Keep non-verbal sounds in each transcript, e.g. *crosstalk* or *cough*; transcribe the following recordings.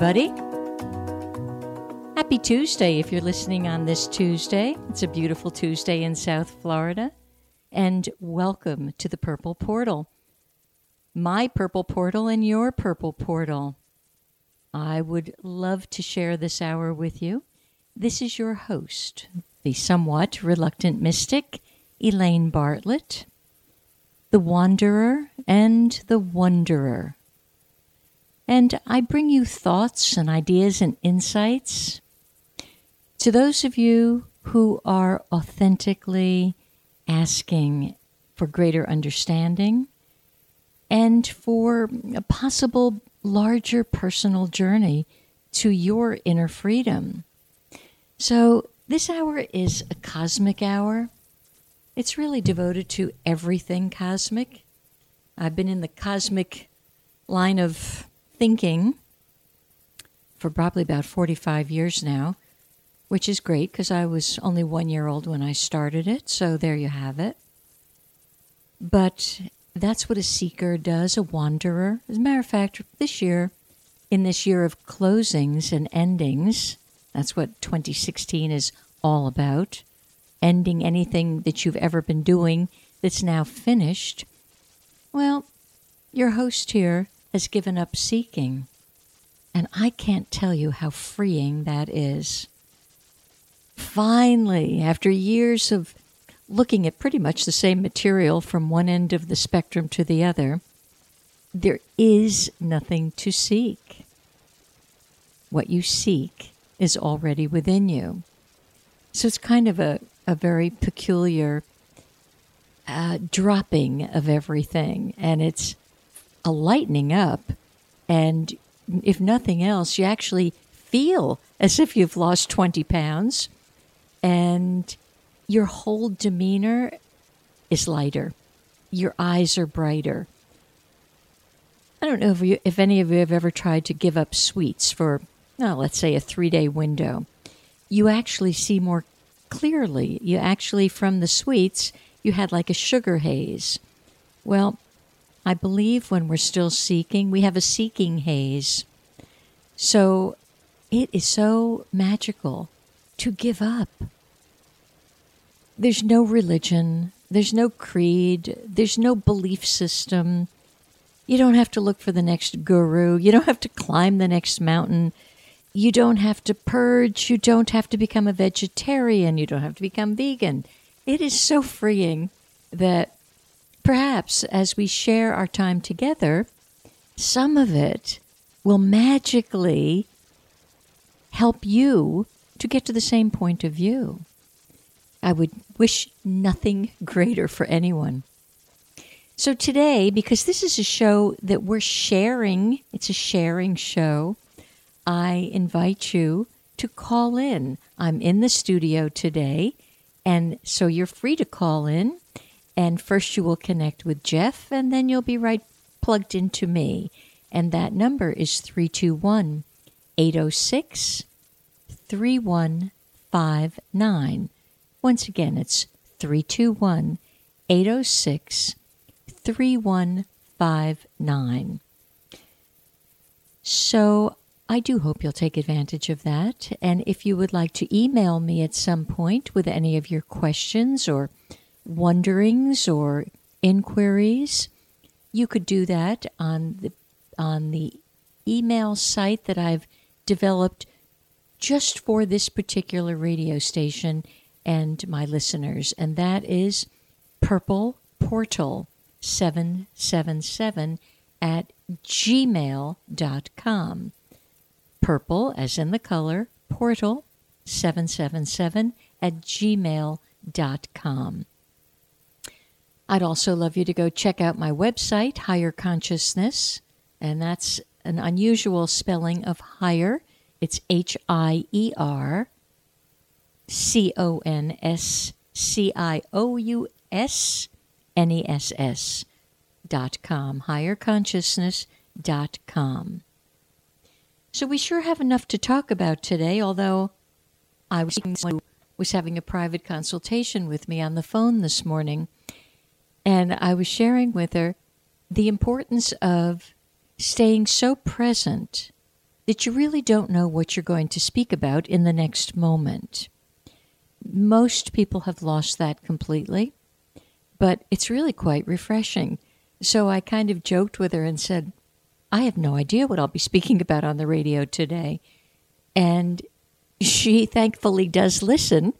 Everybody. Happy Tuesday if you're listening on this Tuesday. It's a beautiful Tuesday in South Florida. And welcome to the Purple Portal. My Purple Portal and your Purple Portal. I would love to share this hour with you. This is your host, the somewhat reluctant mystic, Elaine Bartlett the wanderer and the wonderer. And I bring you thoughts and ideas and insights to those of you who are authentically asking for greater understanding and for a possible larger personal journey to your inner freedom. So, this hour is a cosmic hour. It's really devoted to everything cosmic. I've been in the cosmic line of thinking for probably about 45 years now, which is great because I was only one year old when I started it. So there you have it. But that's what a seeker does, a wanderer. As a matter of fact, this year, in this year of closings and endings, that's what 2016 is all about ending anything that you've ever been doing that's now finished, well, your host here has given up seeking. And I can't tell you how freeing that is. Finally, after years of looking at pretty much the same material from one end of the spectrum to the other, there is nothing to seek. What you seek is already within you. So it's kind of a, a very peculiar uh, dropping of everything, and it's a lightening up. And if nothing else, you actually feel as if you've lost 20 pounds, and your whole demeanor is lighter. Your eyes are brighter. I don't know if, you, if any of you have ever tried to give up sweets for, oh, let's say, a three day window. You actually see more clearly. You actually, from the sweets, you had like a sugar haze. Well, I believe when we're still seeking, we have a seeking haze. So it is so magical to give up. There's no religion, there's no creed, there's no belief system. You don't have to look for the next guru, you don't have to climb the next mountain. You don't have to purge. You don't have to become a vegetarian. You don't have to become vegan. It is so freeing that perhaps as we share our time together, some of it will magically help you to get to the same point of view. I would wish nothing greater for anyone. So, today, because this is a show that we're sharing, it's a sharing show, I invite you to call in. I'm in the studio today, and so you're free to call in. And first, you will connect with Jeff, and then you'll be right plugged into me. And that number is 321 806 3159. Once again, it's 321 806 3159. So I do hope you'll take advantage of that. And if you would like to email me at some point with any of your questions or wonderings or inquiries, you could do that on the on the email site that I've developed just for this particular radio station and my listeners, and that is Purple Portal 777 at gmail.com. Purple, as in the color, portal 777 at gmail.com. I'd also love you to go check out my website, Higher Consciousness, and that's an unusual spelling of higher. It's H I E R C O N S C I O U S N E S S dot com, dot com. So we sure have enough to talk about today, although I was, was having a private consultation with me on the phone this morning, and I was sharing with her the importance of staying so present that you really don't know what you're going to speak about in the next moment. Most people have lost that completely but it's really quite refreshing. So I kind of joked with her and said, I have no idea what I'll be speaking about on the radio today. And she thankfully does listen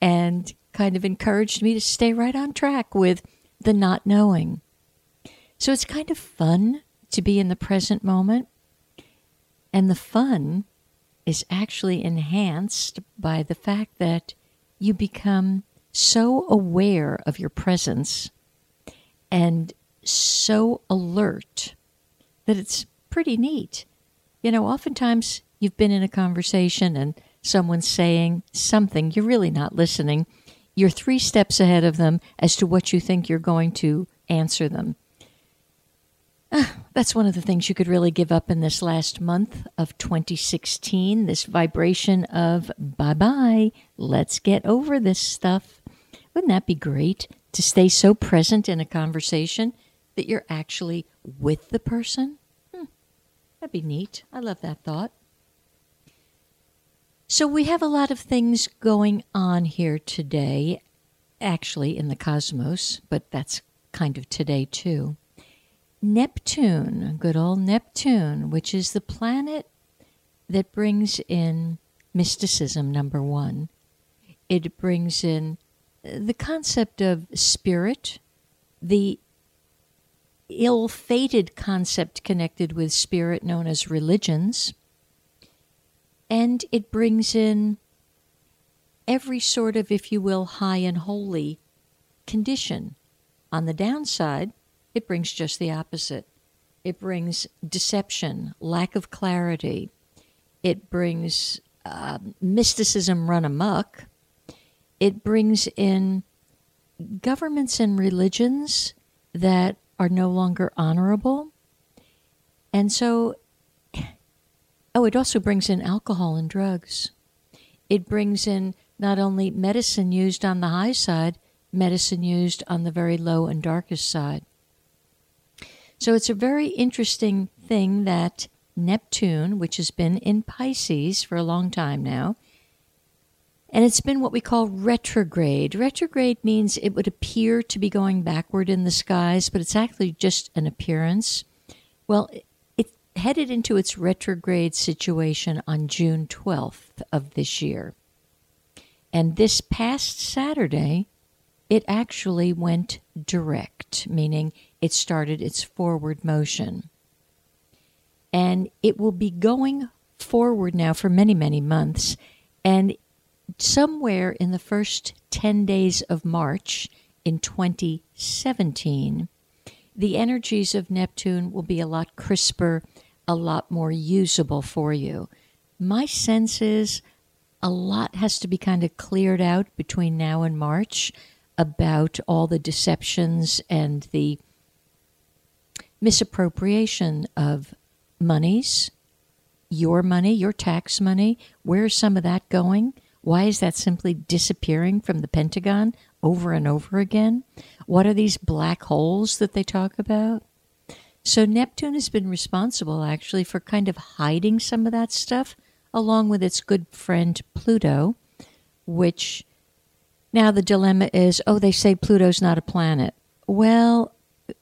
and kind of encouraged me to stay right on track with the not knowing. So it's kind of fun to be in the present moment. And the fun is actually enhanced by the fact that you become so aware of your presence and so alert that it's pretty neat. You know, oftentimes you've been in a conversation and someone's saying something, you're really not listening. You're three steps ahead of them as to what you think you're going to answer them. Ah, that's one of the things you could really give up in this last month of 2016 this vibration of bye bye, let's get over this stuff. Wouldn't that be great to stay so present in a conversation that you're actually with the person? Hmm, that'd be neat. I love that thought. So, we have a lot of things going on here today, actually in the cosmos, but that's kind of today too. Neptune, good old Neptune, which is the planet that brings in mysticism, number one. It brings in the concept of spirit, the ill fated concept connected with spirit known as religions, and it brings in every sort of, if you will, high and holy condition. On the downside, it brings just the opposite. It brings deception, lack of clarity. It brings uh, mysticism run amok it brings in governments and religions that are no longer honorable. And so, oh, it also brings in alcohol and drugs. It brings in not only medicine used on the high side, medicine used on the very low and darkest side. So it's a very interesting thing that Neptune, which has been in Pisces for a long time now, and it's been what we call retrograde. Retrograde means it would appear to be going backward in the skies, but it's actually just an appearance. Well, headed into its retrograde situation on June 12th of this year. And this past Saturday, it actually went direct, meaning it started its forward motion. And it will be going forward now for many, many months. And somewhere in the first 10 days of March in 2017, the energies of Neptune will be a lot crisper, a lot more usable for you. My sense is a lot has to be kind of cleared out between now and March about all the deceptions and the misappropriation of monies, your money, your tax money. Where's some of that going? Why is that simply disappearing from the Pentagon over and over again? What are these black holes that they talk about? So, Neptune has been responsible actually for kind of hiding some of that stuff along with its good friend Pluto, which now the dilemma is oh, they say Pluto's not a planet. Well,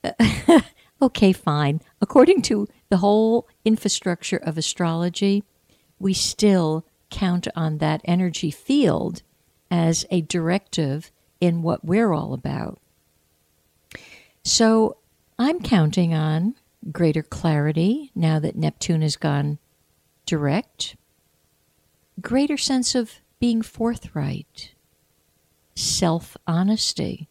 *laughs* okay, fine. According to the whole infrastructure of astrology, we still count on that energy field as a directive in what we're all about. So I'm counting on greater clarity now that Neptune has gone direct, greater sense of being forthright, self honesty.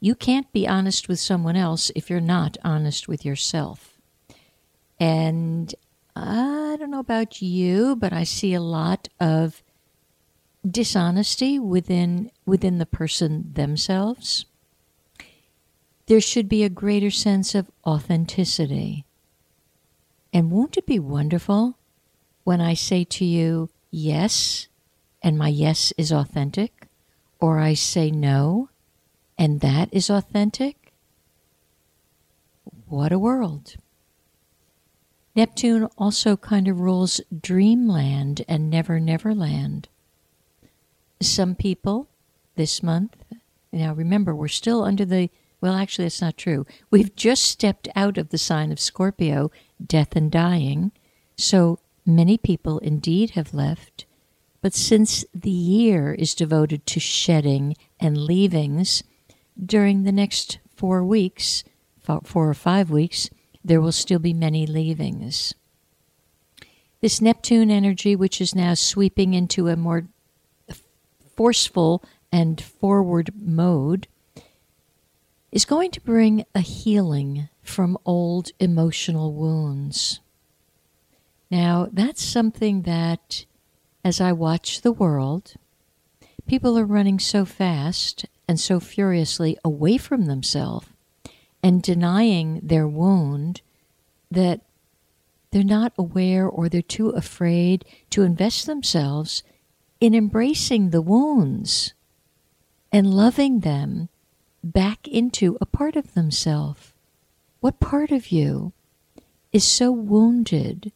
You can't be honest with someone else if you're not honest with yourself. And I don't know about you, but I see a lot of dishonesty within within the person themselves. There should be a greater sense of authenticity. And won't it be wonderful when I say to you, yes, and my yes is authentic, or I say no, and that is authentic? What a world. Neptune also kind of rules dreamland and never never land. Some people this month, now remember, we're still under the, well, actually, that's not true. We've just stepped out of the sign of Scorpio, death and dying. So many people indeed have left. But since the year is devoted to shedding and leavings, during the next four weeks, four or five weeks, there will still be many leavings. This Neptune energy, which is now sweeping into a more forceful and forward mode, is going to bring a healing from old emotional wounds. Now, that's something that, as I watch the world, people are running so fast and so furiously away from themselves and denying their wound that they're not aware or they're too afraid to invest themselves in embracing the wounds and loving them back into a part of themselves. What part of you is so wounded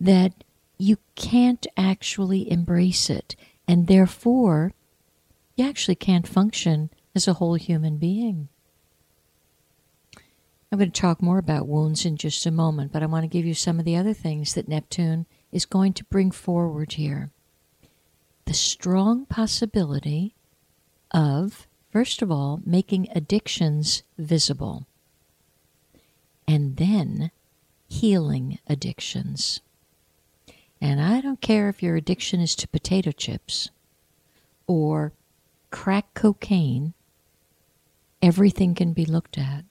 that you can't actually embrace it, and therefore you actually can't function as a whole human being? I'm going to talk more about wounds in just a moment, but I want to give you some of the other things that Neptune is going to bring forward here. The strong possibility of, first of all, making addictions visible, and then healing addictions. And I don't care if your addiction is to potato chips or crack cocaine, everything can be looked at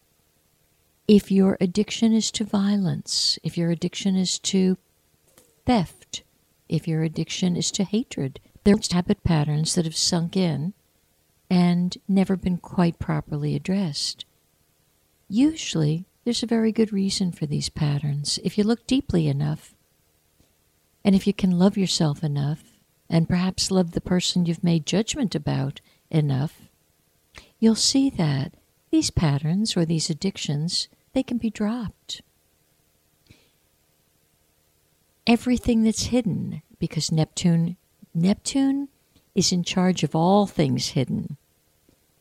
if your addiction is to violence, if your addiction is to theft, if your addiction is to hatred, there's habit patterns that have sunk in and never been quite properly addressed. Usually, there's a very good reason for these patterns if you look deeply enough. And if you can love yourself enough, and perhaps love the person you've made judgment about enough, you'll see that these patterns or these addictions they can be dropped. Everything that's hidden, because Neptune Neptune is in charge of all things hidden.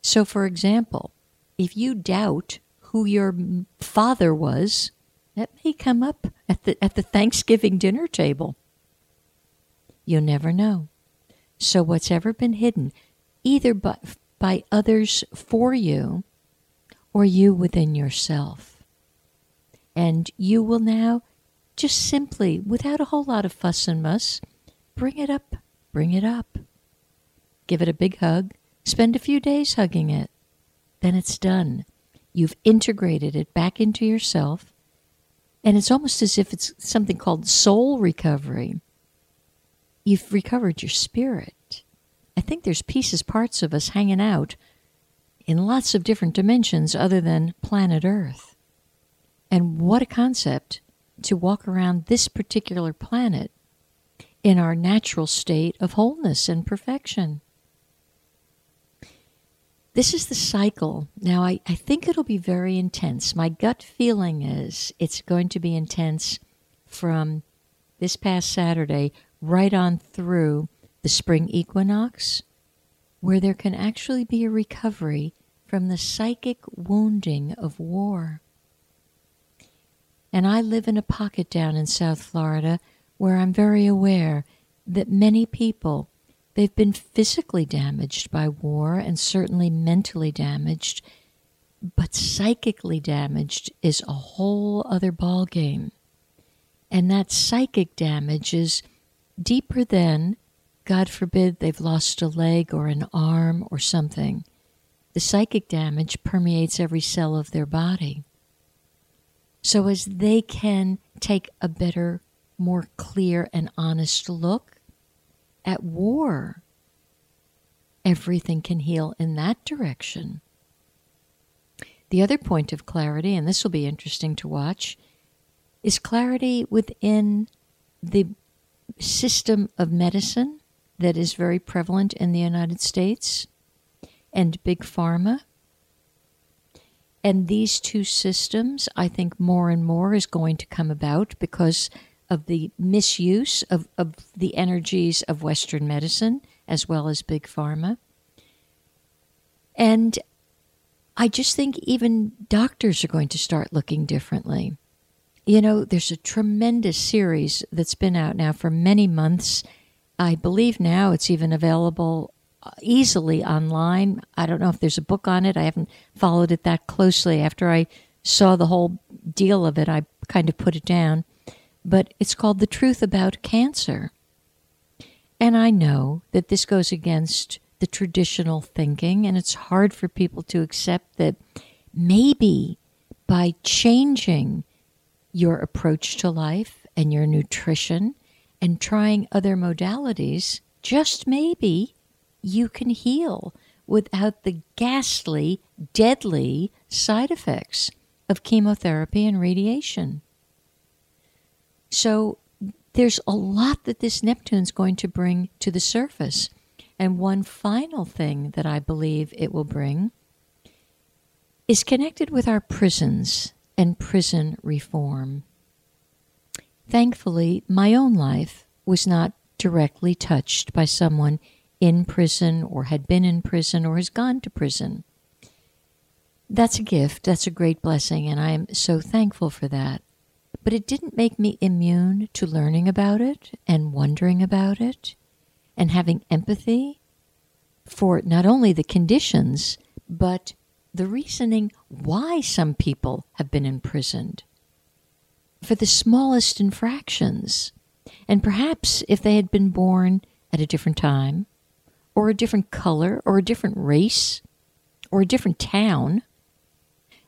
So, for example, if you doubt who your father was, that may come up at the, at the Thanksgiving dinner table. You'll never know. So, what's ever been hidden, either by, by others for you or you within yourself, and you will now just simply, without a whole lot of fuss and muss, bring it up, bring it up. Give it a big hug, spend a few days hugging it. Then it's done. You've integrated it back into yourself, and it's almost as if it's something called soul recovery. You've recovered your spirit. I think there's pieces, parts of us hanging out in lots of different dimensions other than planet Earth. And what a concept to walk around this particular planet in our natural state of wholeness and perfection. This is the cycle. Now, I, I think it'll be very intense. My gut feeling is it's going to be intense from this past Saturday right on through the spring equinox, where there can actually be a recovery from the psychic wounding of war. And I live in a pocket down in South Florida where I'm very aware that many people they've been physically damaged by war and certainly mentally damaged, but psychically damaged is a whole other ballgame. And that psychic damage is deeper than, God forbid, they've lost a leg or an arm or something. The psychic damage permeates every cell of their body so as they can take a better, more clear, and honest look at war. Everything can heal in that direction. The other point of clarity, and this will be interesting to watch, is clarity within the system of medicine that is very prevalent in the United States and big pharma and these two systems, I think more and more is going to come about because of the misuse of, of the energies of Western medicine as well as big pharma. And I just think even doctors are going to start looking differently. You know, there's a tremendous series that's been out now for many months. I believe now it's even available uh, easily online. I don't know if there's a book on it. I haven't followed it that closely. After I saw the whole deal of it, I kind of put it down. But it's called The Truth About Cancer. And I know that this goes against the traditional thinking, and it's hard for people to accept that maybe by changing your approach to life and your nutrition and trying other modalities, just maybe you can heal without the ghastly, deadly side effects of chemotherapy and radiation. So there's a lot that this Neptune's going to bring to the surface. And one final thing that I believe it will bring is connected with our prisons and prison reform. Thankfully, my own life was not directly touched by someone in prison or had been in prison or has gone to prison. That's a gift. That's a great blessing, and I am so thankful for that. But it didn't make me immune to learning about it and wondering about it and having empathy for not only the conditions, but the reasoning why some people have been imprisoned for the smallest infractions. And perhaps if they had been born at a different time or a different color or a different race or a different town,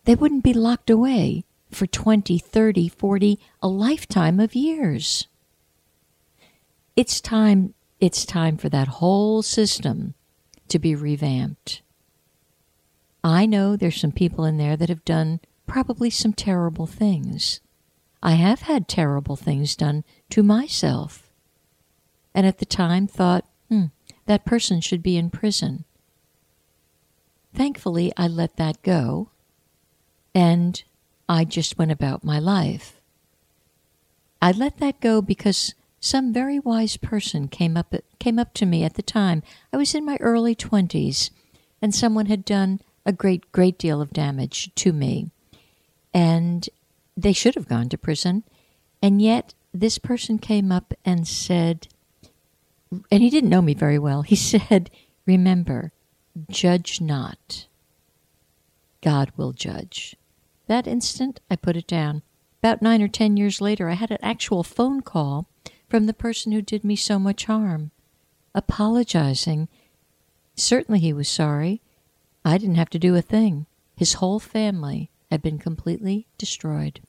they wouldn't be locked away for 20, 30, 40, a lifetime of years. It's time it's time for that whole system to be revamped. I know there's some people in there that have done probably some terrible things. I have had terrible things done to myself. And at the time thought, hmm, that person should be in prison. Thankfully, I let that go and I just went about my life. I let that go because some very wise person came up came up to me at the time. I was in my early 20s and someone had done a great great deal of damage to me. And they should have gone to prison. And yet this person came up and said, and he didn't know me very well. He *laughs* said, Remember, judge not. God will judge. That instant, I put it down. about nine or ten years later, I had an actual phone call from the person who did me so much harm, apologizing. Certainly he was sorry. I didn't have to do a thing. His whole family had been completely destroyed.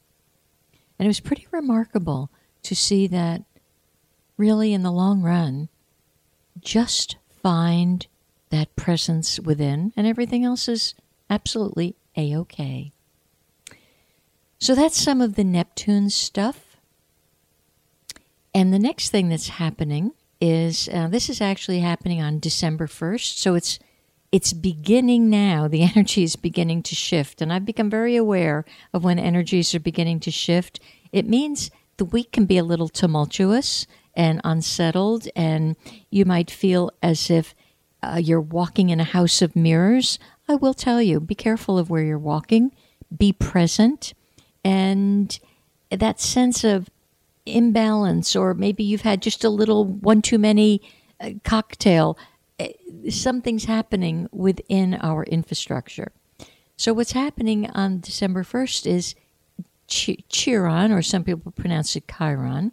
And it was pretty remarkable to see that really in the long run, just find that presence within, and everything else is absolutely a okay. So that's some of the Neptune stuff. And the next thing that's happening is uh, this is actually happening on December 1st. So it's it's beginning now. The *laughs* energy is beginning to shift. And I've become very aware of when energies are beginning to shift. It means the week can be a little tumultuous and unsettled, and you might feel as if uh, you're walking in a house of mirrors. I will tell you be careful of where you're walking, be present, and that sense of imbalance, or maybe you've had just a little one too many uh, cocktail. Uh, something's happening within our infrastructure. So, what's happening on December 1st is Ch- Chiron, or some people pronounce it Chiron,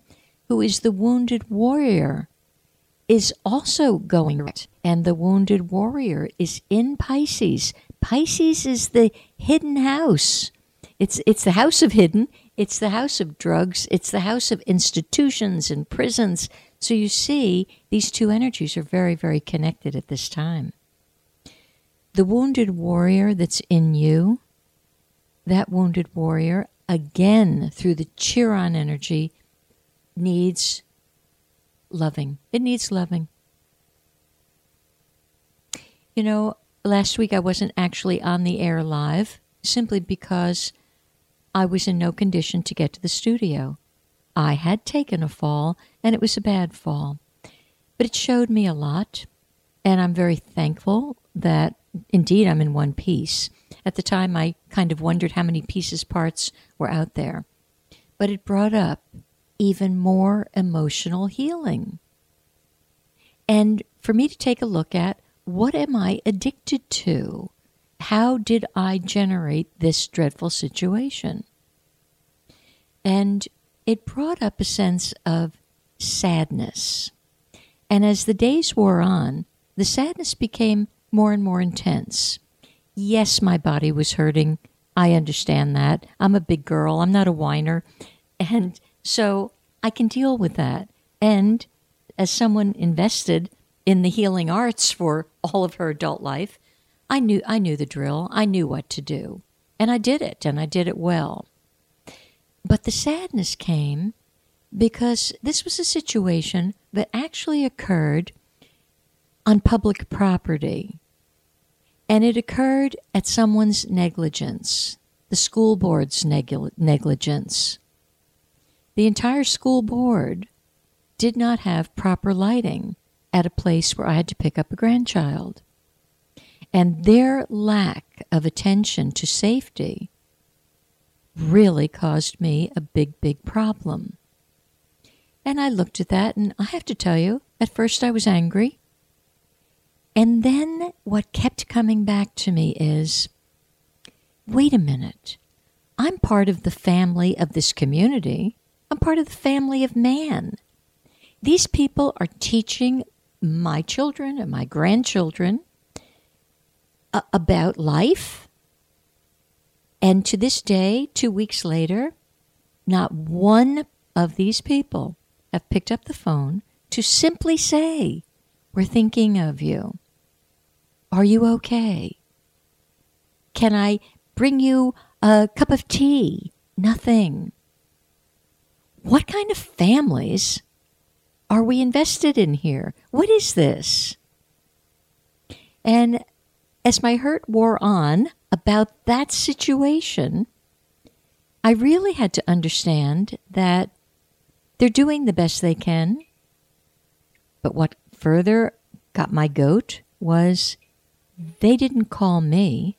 who is the wounded warrior, is also going right. And the wounded warrior is in Pisces. Pisces is the hidden house. It's it's the house of hidden. It's the house of drugs. It's the house of institutions and prisons. So you see, these two energies are very, very connected at this time. The wounded warrior that's in you, that wounded warrior, again, through the Chiron energy, needs loving. It needs loving. You know, last week I wasn't actually on the air live simply because I was in no condition to get to the studio. I had taken a fall, and it was a bad fall. But it showed me a lot, and I'm very thankful that indeed I'm in one piece. At the time, I kind of wondered how many pieces parts were out there. But it brought up even more emotional healing. And for me to take a look at what am I addicted to? How did I generate this dreadful situation? And it brought up a sense of sadness. And as the days wore on, the sadness became more and more intense. Yes, my body was hurting. I understand that. I'm a big girl. I'm not a whiner. And so I can deal with that. And as someone invested in the healing arts for all of her adult life, I knew I knew the drill. I knew what to do. And I did it and I did it well. But the sadness came because this was a situation that actually occurred on public property. And it occurred at someone's negligence, the school board's negligence. The entire school board did not have proper lighting at a place where I had to pick up a grandchild. And their lack of attention to safety really caused me a big, big problem. And I looked at that, and I have to tell you, at first I was angry. And then what kept coming back to me is wait a minute. I'm part of the family of this community. I'm part of the family of man. These people are teaching my children and my grandchildren about life. And to this day, two weeks later, not one of these people have picked up the phone to simply say, We're thinking of you. Are you okay? Can I bring you a cup of tea? Nothing what kind of families are we invested in here? What is this? And as my hurt wore on about that situation, I really had to understand that they're doing the best they can. But what further got my goat was they didn't call me.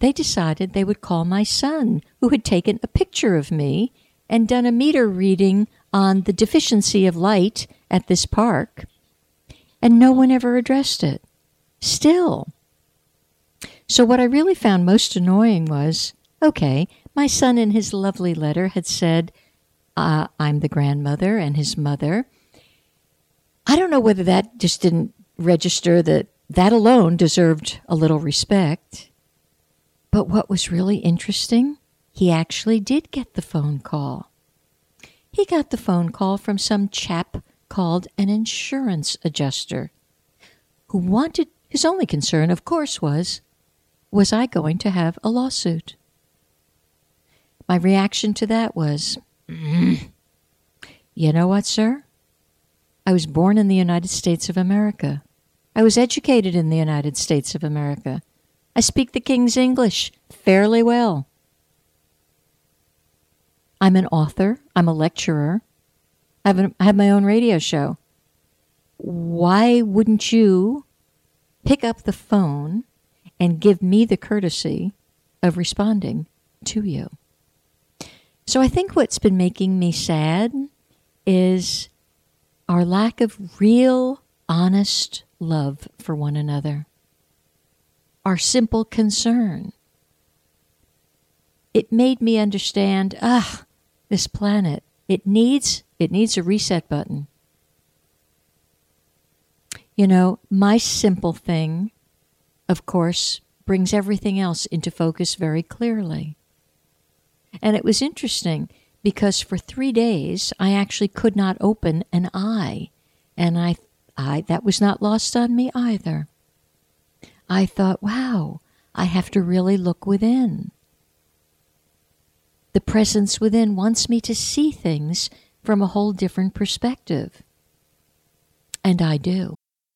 They decided they would call my son, who had taken a picture of me and done a meter reading on the deficiency of light at this park, and no one ever addressed it. Still. So, what I really found most annoying was okay, My son, in his lovely letter, had said, uh, I'm the grandmother and his mother. I don't know whether that just didn't register that that alone deserved a little respect. But what was really interesting, he actually did get the phone call. He got the phone call from some chap called an insurance adjuster who wanted his only concern, of course, was was I going to have a lawsuit? My reaction to that was, mm, you know what, sir? I was born in the United States of America. I was educated in the United States of America. I speak the King's English fairly well. I'm an author. I'm a lecturer. I have, an, I have my own radio show. Why wouldn't you pick up the phone and give me the courtesy of responding to you? So I think what's been making me sad is our lack of real, honest love for one another, our simple concern. It made me understand, ah, this planet, it needs it needs a reset button. You know, my simple thing, of course, brings everything else into focus very clearly. And it was interesting because for three days I actually could not open an eye. And I, I that was not lost on me either. I thought, wow, I have to really look within. The presence within wants me to see things from a whole different perspective. And I do.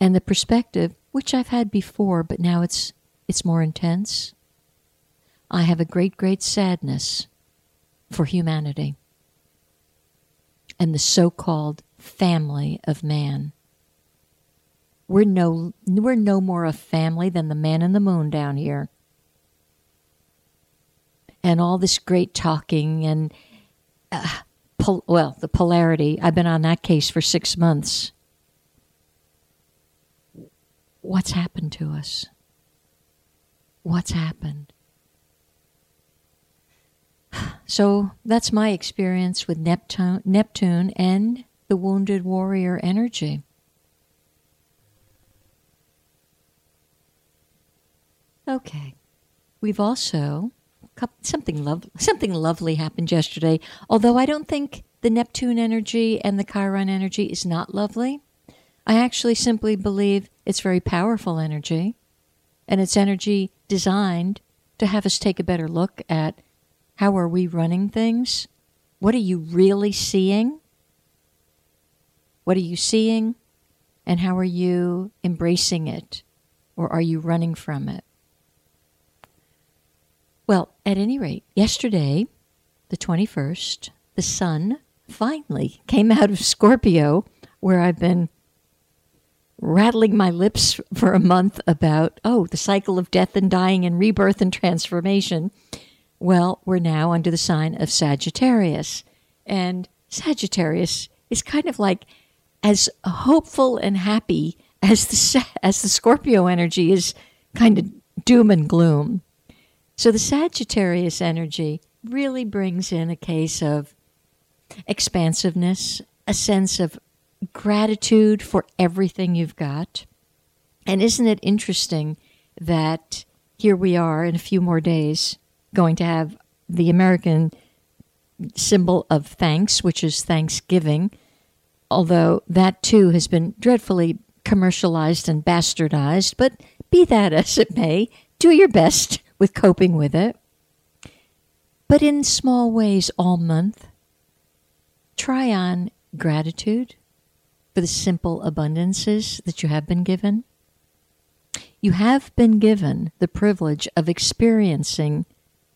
And the perspective, which I've had before, but now it's it's more intense I have a great, great sadness for humanity and the so called family of man. We're no, we're no more a family than the man in the moon down here. And all this great talking and, uh, pol- well, the polarity. I've been on that case for six months. What's happened to us? What's happened? *sighs* So that's my experience with Neptune, Neptune and the wounded warrior energy. Okay. We've also something lov- something lovely happened yesterday. Although I don't think the Neptune energy and the Chiron energy is not lovely. I actually simply believe it's very powerful energy and it's energy designed to have us take a better look at how are we running things? What are you really seeing? What are you seeing? And how are you embracing it? Or are you running from it? Well, at any rate, yesterday, the 21st, the sun finally came out of Scorpio, where I've been rattling my lips for a month about, oh, the cycle of death and dying and rebirth and transformation Well, we're now under the sign of Sagittarius. And Sagittarius is kind of like as hopeful and happy as the *laughs* as the Scorpio energy is kind of doom and gloom. So the Sagittarius energy really brings in a case of expansiveness, a sense of gratitude for everything you've got. And isn't it interesting that here we are in a few more days going to have the American symbol of thanks, which is Thanksgiving, although that too has been dreadfully commercialized and bastardized. But be that as it may, do your best with coping with it. But in small ways all month, try on gratitude for the simple abundances that you have been given. You have been given the privilege of experiencing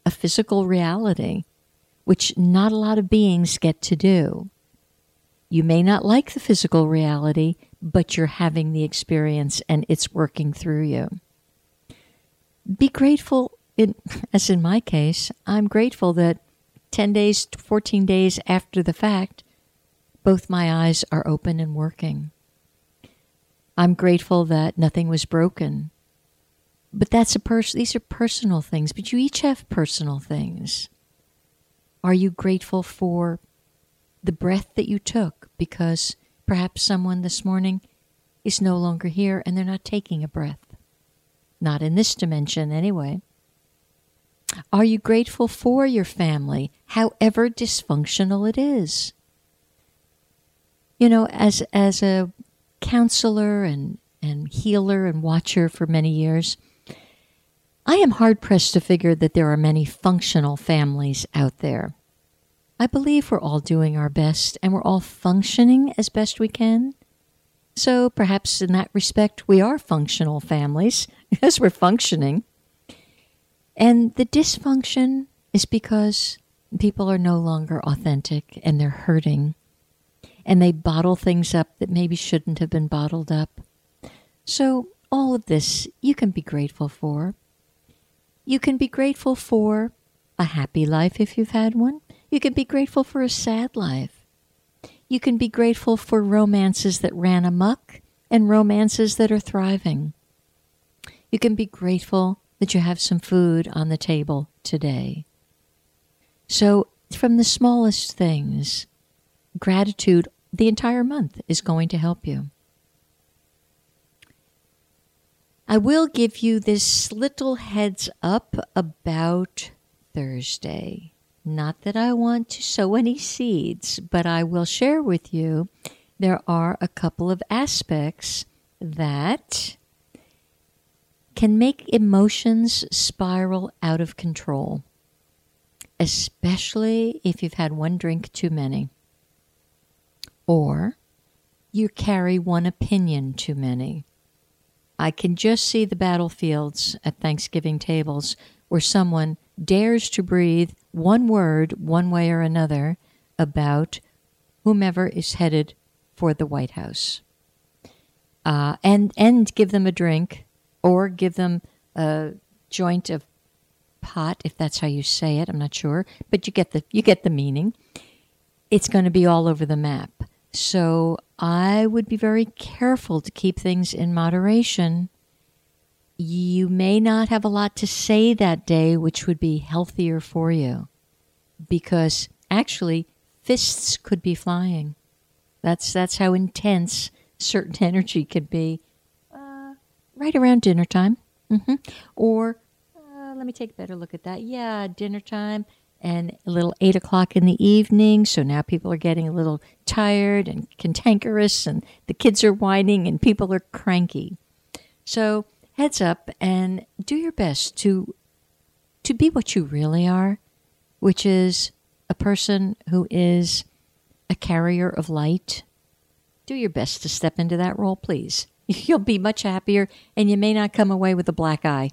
a physical reality, which not a lot of beings get to do. You may not like the physical reality, but you're having the experience and it's working through you. Be grateful, in, *laughs* as in my case, I'm grateful that 10 days, 14 days after the fact, both my eyes are open and working. I'm grateful that nothing was broken. But that's a pers- these are personal things, but you each have personal things. Are you grateful for the breath that you took because perhaps someone this morning is no longer here and they're not taking a breath? Not in this dimension, anyway. Are you grateful for your family, however dysfunctional it is? You know, as as a counselor and, and healer and watcher for many years, I am hard pressed to figure that there are many functional families out there. I believe we're all doing our best and we're all functioning as best we can. So perhaps in that respect, we are functional families *laughs* as we're functioning. And the dysfunction is because people are no longer authentic and they're hurting. And they bottle things up that maybe shouldn't have been bottled up. So, all of this you can be grateful for. You can be grateful for a happy life if you've had one. You can be grateful for a sad life. You can be grateful for romances that ran amuck and romances that are thriving. You can be grateful that you have some food on the table today. So, from the smallest things, gratitude the entire month is going to help you. I will give you this little heads up about Thursday. Not that I want to sow any seeds, but I will share with you there are a couple of aspects that can make emotions spiral out of control, especially if you've had one drink too many, or you carry one opinion too many. I can just see the battlefields at Thanksgiving tables where someone dares to breathe one word, one way or another, about whomever is headed for the White House. Uh, and and give them a drink or give them a joint of pot if that's how you say it i'm not sure but you get the you get the meaning it's going to be all over the map so i would be very careful to keep things in moderation you may not have a lot to say that day which would be healthier for you because actually fists could be flying that's that's how intense certain *laughs* energy could be right around dinner time. Mm-hmm. Or uh, let me take a better look at that. Yeah, dinner time and a little eight o'clock in the evening. So now people are getting a little tired and cantankerous, and the kids are whining, and people are cranky. So heads up and do your best to to be what you really are, which is a person who is a carrier of light. Do your best to step into that role, please. *laughs* You'll be much happier and you may not come away with a black eye.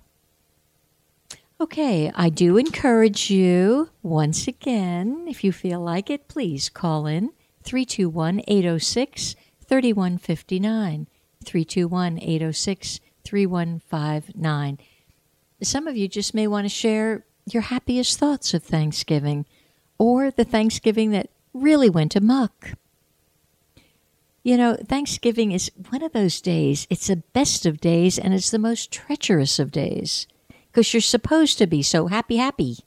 Okay, I do encourage you once again, if you feel like it, please call in 321 806 3159. 321 806 3159. Some of you just may want to share your happiest thoughts of Thanksgiving or the Thanksgiving that really went amok. You know, Thanksgiving is one of those days. It's the best of days and it's the most treacherous of days because you're supposed to be so happy, happy.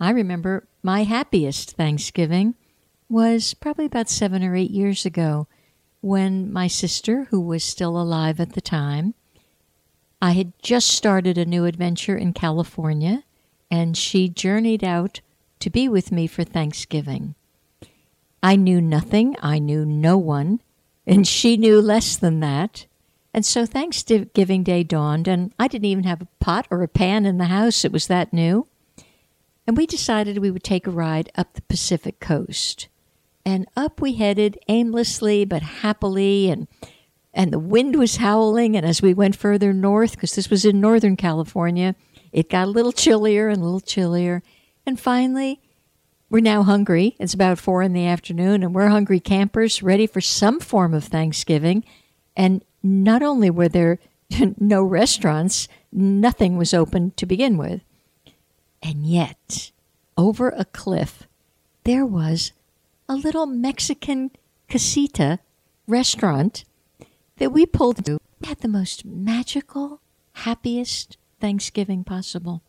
I remember my happiest Thanksgiving was probably about seven or eight years ago when my sister, who was still alive at the time, I had just started a new adventure in California, and she journeyed out to be with me for Thanksgiving. I knew nothing, I knew no one, and she knew less than that. And so Thanksgiving Day dawned, and I didn't even have a pot or a pan in the house. It was that new. And we decided we would take a ride up the Pacific coast. And up we headed aimlessly but happily, and and the wind was howling. And as we went further north, because this was in Northern California, it got a little chillier and a little chillier. And finally, we're now hungry. It's about four in the afternoon, and we're hungry campers ready for some form of Thanksgiving. And not only were there *laughs* no restaurants, nothing was open to begin with. And yet, over a cliff, there was a little Mexican casita restaurant that we pulled into. Had the most magical, happiest Thanksgiving possible.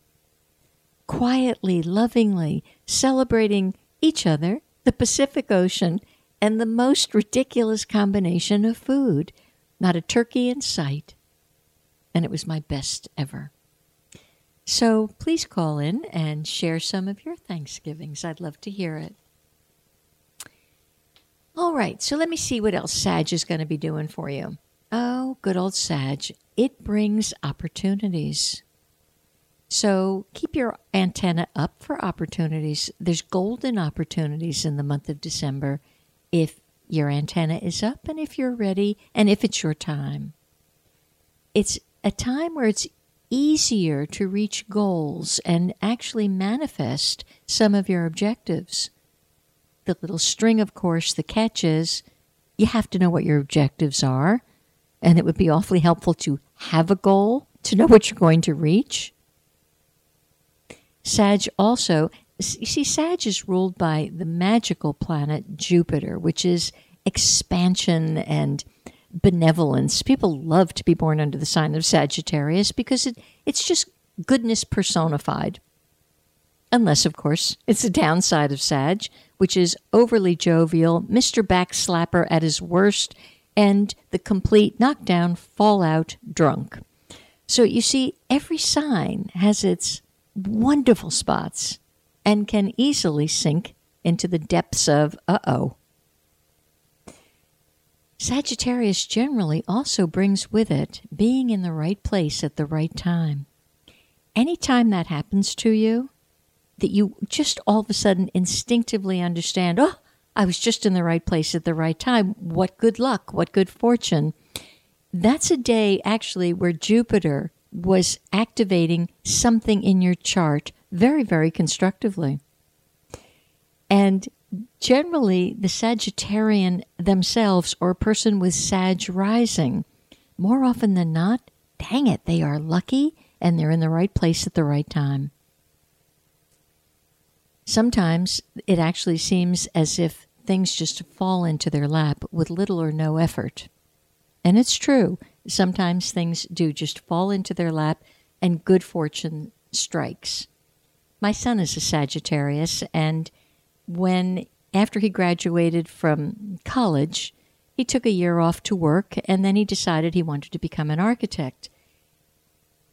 Quietly, lovingly celebrating each other, the Pacific Ocean, and the most ridiculous combination of food. Not a turkey in sight. And it was my best ever. So please call in and share some of your Thanksgivings. I'd love to hear it. All right, so let me see what else Sag is going to be doing for you. Oh, good old Sag. It brings opportunities. So keep your antenna up for opportunities. There's golden opportunities in the month of December if your antenna is up and if you're ready and if it's your time. It's a time where it's easier to reach goals and actually manifest some of your objectives. The little string, of course, the catch is you have to know what your objectives are, and it would be awfully helpful to have a goal, to know what you're going to reach. Sag also, you see, Sag is ruled by the magical planet Jupiter, which is expansion and benevolence. People love to be born under the sign of Sagittarius because it, it's just goodness personified. Unless, of course, it's the downside of Sag, which is overly jovial, Mr. Backslapper at his worst, and the complete knockdown, fallout drunk. So you see, every sign has its wonderful spots and can easily sink into the depths of uh oh. Sagittarius generally also brings with it being in the right place at the right time. Anytime that happens to you, that you just all of a sudden instinctively understand, oh, I was just in the right place at the right time. What good luck, what good fortune. That's a day actually where Jupiter was activating something in your chart very, very constructively. And generally the Sagittarian themselves or a person with Sag rising, more often than not, dang it, they are lucky and they're in the right place at the right time. Sometimes it actually seems as if things just fall into their lap with little or no effort. And it's true. Sometimes things do just fall into their lap and good fortune strikes. My son is a Sagittarius, and when after he graduated from college, he took a year off to work and then he decided he wanted to become an architect.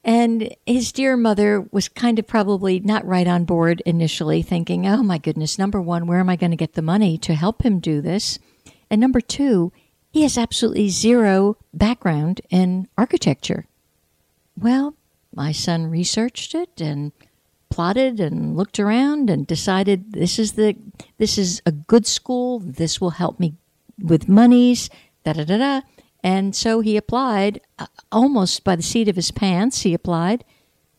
And his dear mother was kind of probably not right on board initially, thinking, oh my goodness, number one, where am I going to get the money to help him do this? And number two, he has absolutely zero background in architecture. Well, my son researched it and plotted and looked around and decided this is the this is a good school. This will help me with monies. Da da da da. And so he applied uh, almost by the seat of his pants. He applied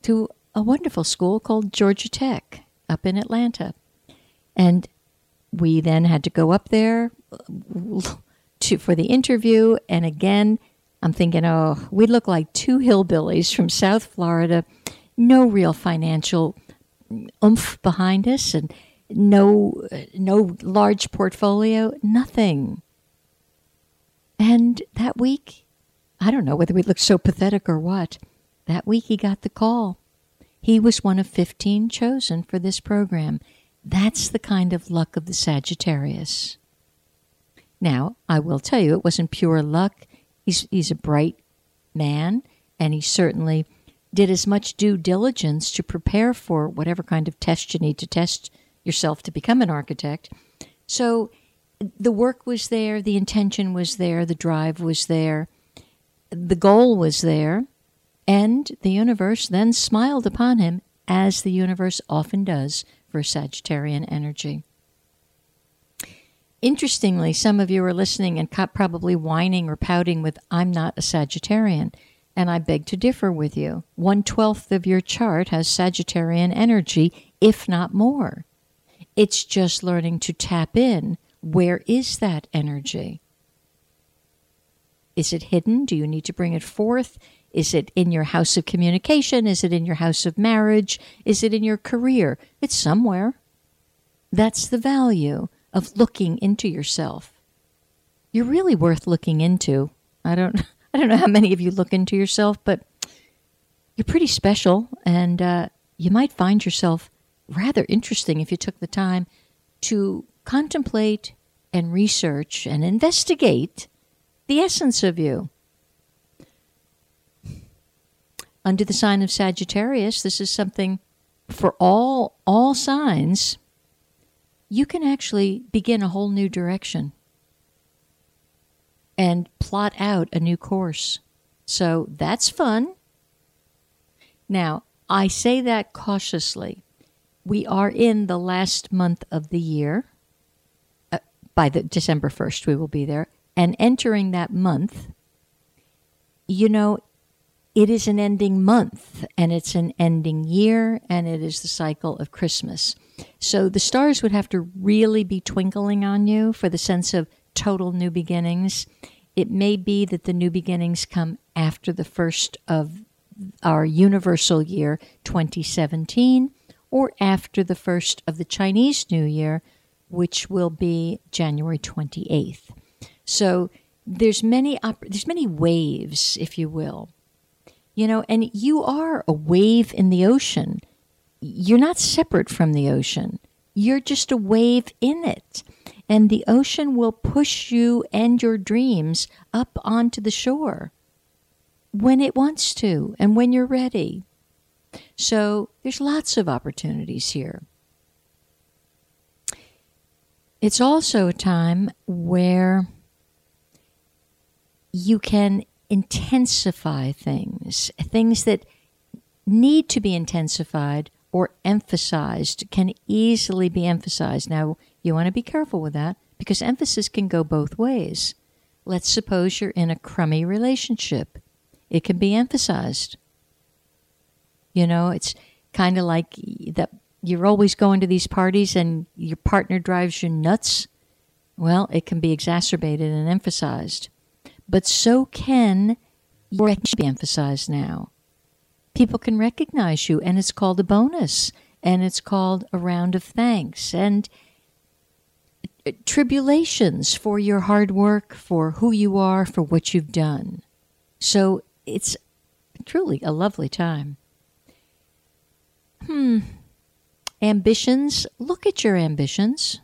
to a wonderful school called Georgia Tech up in Atlanta, and we then had to go up there uh, to for the interview. And again, I'm thinking, oh, we look like two hillbillies from South Florida no real financial oomph behind us and no no large portfolio, nothing. And that week, I don't know whether we looked so pathetic or what. That week he got the call. He was one of 15 chosen for this program. That's the kind of luck of the Sagittarius. Now, I will tell you, it wasn't pure luck. He's, he's a bright man, and he certainly did as much due diligence to prepare for whatever kind of test you need to test yourself to become an architect. So the work was there, the intention was there, the drive was there, the goal was there, and the universe then smiled upon him, as the universe often does for Sagittarian energy. Interestingly, some of you are listening and probably whining or pouting with, I'm not a Sagittarian. And I beg to differ with you. One twelfth of your chart has Sagittarian energy, if not more. It's just learning to tap in. Where is that energy? Is it hidden? Do you need to bring it forth? Is it in your house of communication? Is it in your house of marriage? Is it in your career? It's somewhere. That's the value of looking into yourself. You're really worth looking into. I don't *laughs* I don't know how many of you look into yourself, but you're pretty special and uh, you might find yourself rather interesting if you took the time to contemplate and research and investigate the essence of you. Under the sign of Sagittarius, this is something for all all signs you can actually begin a whole new direction and plot out a new course. So that's fun. Now, I say that cautiously. We are in the last month of the year. Uh, by the December 1st, we will be there. And entering that month, you know, it is an ending month and it's an ending year and it is the cycle of Christmas. So the stars would have to really be twinkling on you for the sense of total new beginnings. It may be that the new beginnings come after the first of our universal year 2017 or after the first of the Chinese New Year, which will be January 28th. So there's many op- there's many waves, if you will. You know, and you are a wave in the ocean you're not separate from the ocean. You're just a wave in it. And the ocean will push you and your dreams up onto the shore when it wants to and when you're ready. So there's lots of opportunities here. It's also a time where you can intensify things, things that need to be intensified or emphasized can easily be emphasized. Now, you want to be careful with that because emphasis can go both ways. Let's suppose you're in a crummy relationship, it can be emphasized. You know, it's kind of like that you're always going to these parties and your partner drives you nuts. Well, it can be exacerbated and emphasized. But so can your be emphasized now people can recognize you, and it's called a bonus, and it's called a round of thanks, and tribulations for your hard work, for who you are, for what you've done. So it's truly a lovely time. Hmm. Ambitions. Look at your ambitions.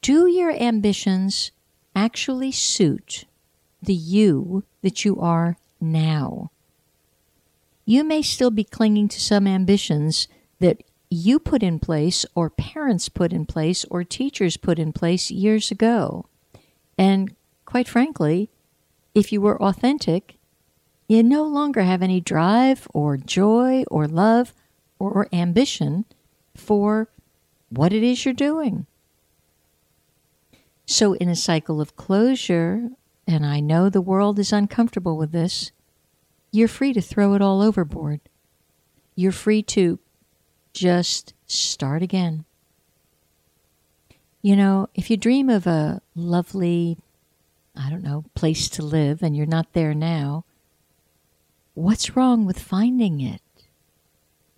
Do your ambitions actually suit the you that you are now? you may still be clinging to some ambitions that you put in place, or parents put in place, or teachers put in place years ago. And quite frankly, if you were authentic, you no longer have any drive or joy or love or ambition for what it is you're doing. So, in a cycle of closure, and I know the world is uncomfortable with this, you're free to throw it all overboard. You're free to just start again. You know, if you dream of a lovely, I don't know, place to live and you're not there now, what's wrong with finding it?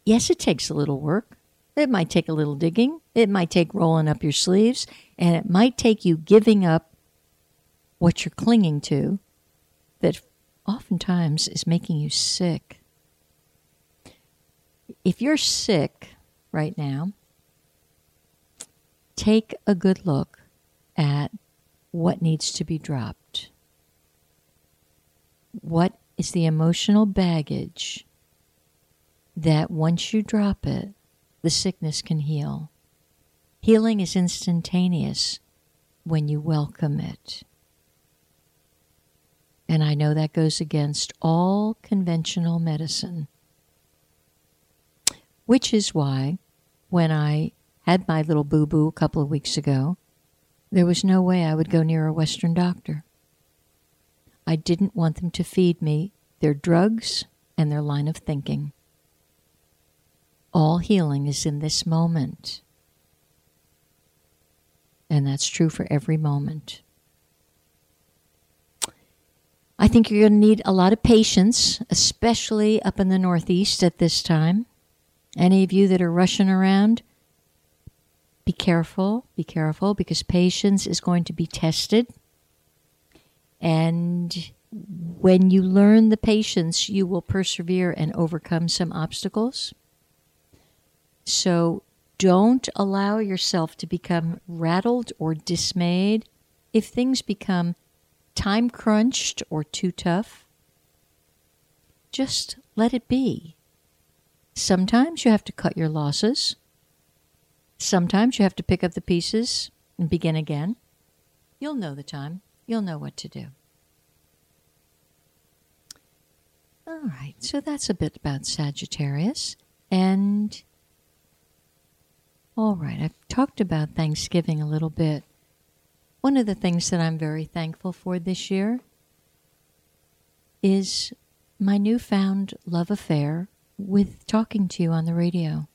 Yes, it takes a little work. It might take a little digging. It might take rolling up your sleeves. And it might take you giving up what you're clinging to that oftentimes is making you sick. If you're sick right now, take a good look at what needs to be dropped. What is the emotional baggage that once you drop it, the sickness can heal? Healing is instantaneous when you welcome it. And I know that goes against all conventional medicine. Which is why, when I had my little boo boo a couple of weeks ago, there was no way I would go near a Western doctor. I didn't want them to feed me their drugs and their line of thinking. All healing is in this moment. And that's true for every moment. I think you're going to need a lot of patience, especially up in the Northeast at this time. Any of you that are rushing around, be careful, be careful, because patience is going to be tested. And when you learn the patience, you will persevere and overcome some obstacles. So don't allow yourself to become rattled or dismayed if things become time crunched or too tough. Just let it be. Sometimes you have to cut your losses. Sometimes you have to pick up the pieces and begin again. You'll know the time. You'll know what to do. All right, so that's a bit about Sagittarius. And, all right, I've talked about Thanksgiving a little bit. One of the things that I'm very thankful for this year is my newfound love affair with talking to you on the radio.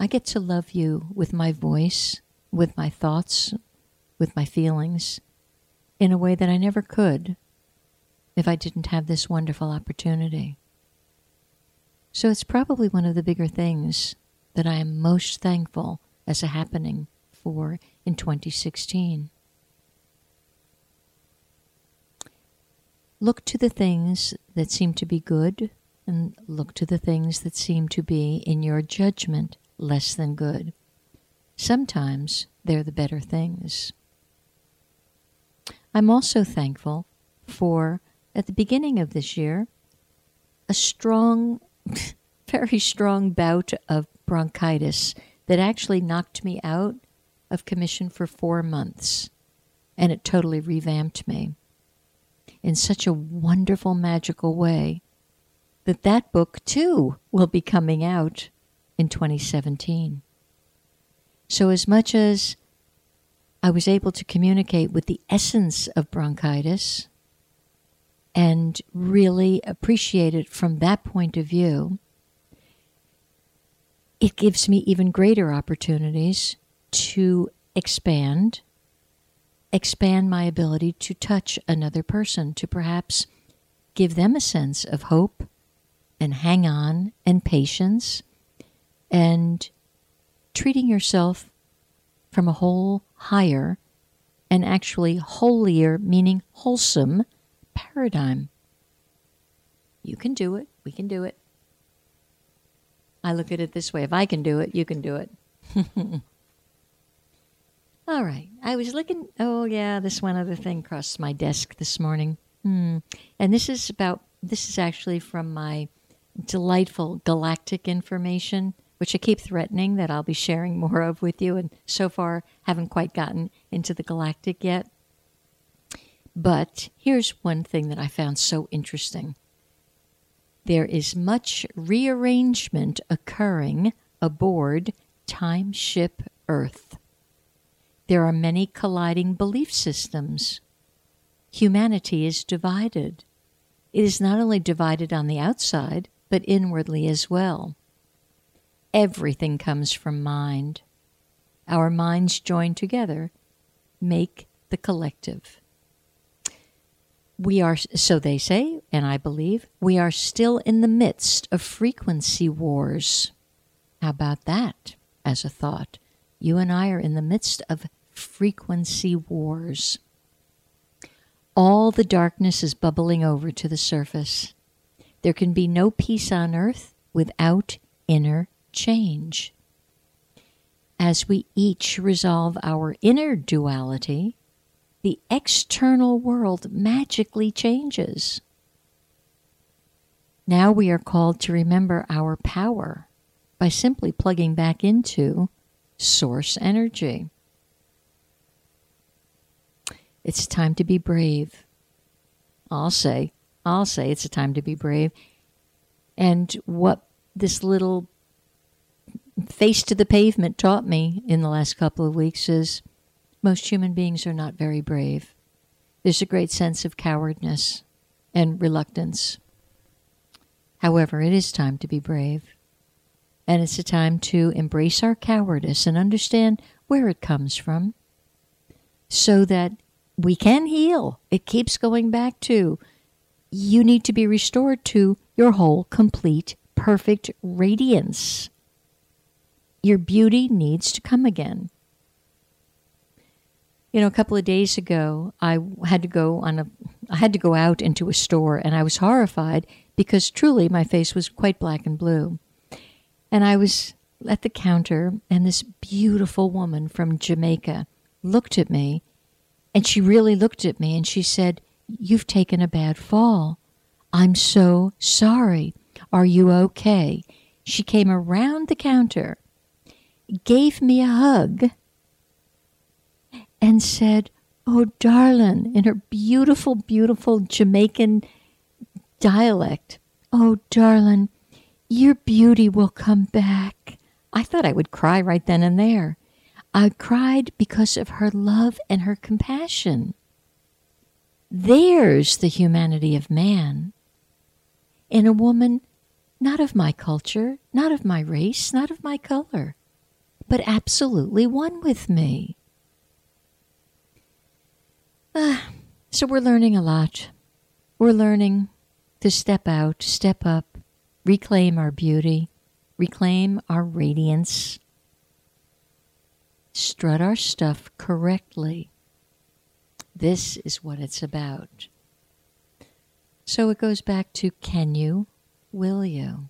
I get to love you with my voice, with my thoughts, with my feelings, in a way that I never could if I didn't have this wonderful opportunity. So it's probably one of the bigger things that I am most thankful as a happening for in 2016. Look to the things that seem to be good and look to the things that seem to be, in your judgment, less than good. Sometimes they're the better things. I'm also thankful for, at the beginning of this year, a strong, *laughs* very strong bout of bronchitis that actually knocked me out of commission for four months. And it totally revamped me in such a wonderful, magical way that that book too will be coming out in 2017. So, as much as I was able to communicate with the essence of bronchitis and really appreciate it from that point of view, it gives me even greater opportunities to expand, expand my ability to touch another person, to perhaps give them a sense of hope and hang on and patience and treating yourself from a whole higher and actually holier, meaning wholesome paradigm. You can do it. We can do it. I look at it this way if I can do it, you can do it. *laughs* All right. I was looking. Oh, yeah, this one other thing crossed my desk this morning. Hmm. And this is about, this is actually from my delightful galactic information, which I keep threatening that I'll be sharing more of with you. And so far, haven't quite gotten into the galactic yet. But here's one thing that I found so interesting there is much rearrangement occurring aboard Time Ship Earth. There are many colliding belief systems. Humanity is divided. It is not only divided on the outside, but inwardly as well. Everything comes from mind. Our minds joined together make the collective. we are, so they say, and I believe, we are still in the midst of frequency wars. How about that as a thought? You and I are in the midst of frequency wars. All the darkness is bubbling over to the surface. There can be no peace on earth without inner change. As we each resolve our inner duality, the external world magically changes. Now we are called to remember our power by simply plugging back into source energy. It's time to be brave. I'll say, I'll say it's a time to be brave. And what this little face to the pavement taught me in the last couple of weeks is most human beings are not very brave. There's a great sense of cowardness and reluctance. However, it is time to be brave. And it's a time to embrace our cowardice and understand where it comes from so that we can heal. It keeps going back to you need to be restored to your whole, complete, perfect radiance. Your beauty needs to come again. You know, a couple of days ago, I had to go on a, I had to go out into a store, and I was horrified because truly my face was quite black and blue. And I was at the counter, and this beautiful woman from Jamaica looked at me and she really looked at me and she said, You've taken a bad fall. I'm so sorry. Are you okay? She came around the counter, gave me a hug, and said, Oh, darling, in her beautiful, beautiful Jamaican dialect, Oh, darling, your beauty will come back. I thought I would cry right then and there. I cried because of her love and her compassion. There's the humanity of man. In a woman not of my culture, not of my race, not of my color, but absolutely one with me. Uh, so we're learning a lot. We're learning to step out, step up, reclaim our beauty, reclaim our radiance, strut our stuff correctly. This is what it's about. So it goes back to can you, will you?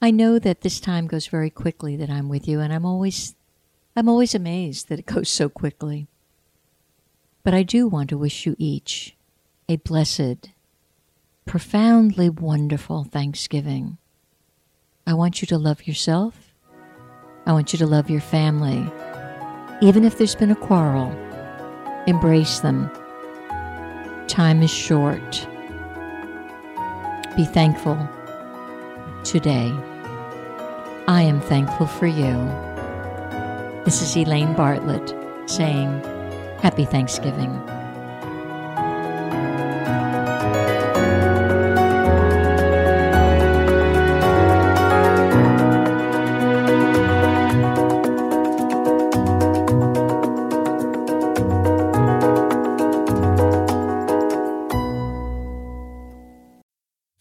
I know that this time goes very quickly that I'm with you and I'm always I'm always amazed that it goes so quickly. But I do want to wish you each a blessed, profoundly wonderful Thanksgiving. I want you to love yourself I want you to love your family. Even if there's been a quarrel, embrace them. Time is short. Be thankful today. I am thankful for you. This is Elaine Bartlett saying, Happy Thanksgiving.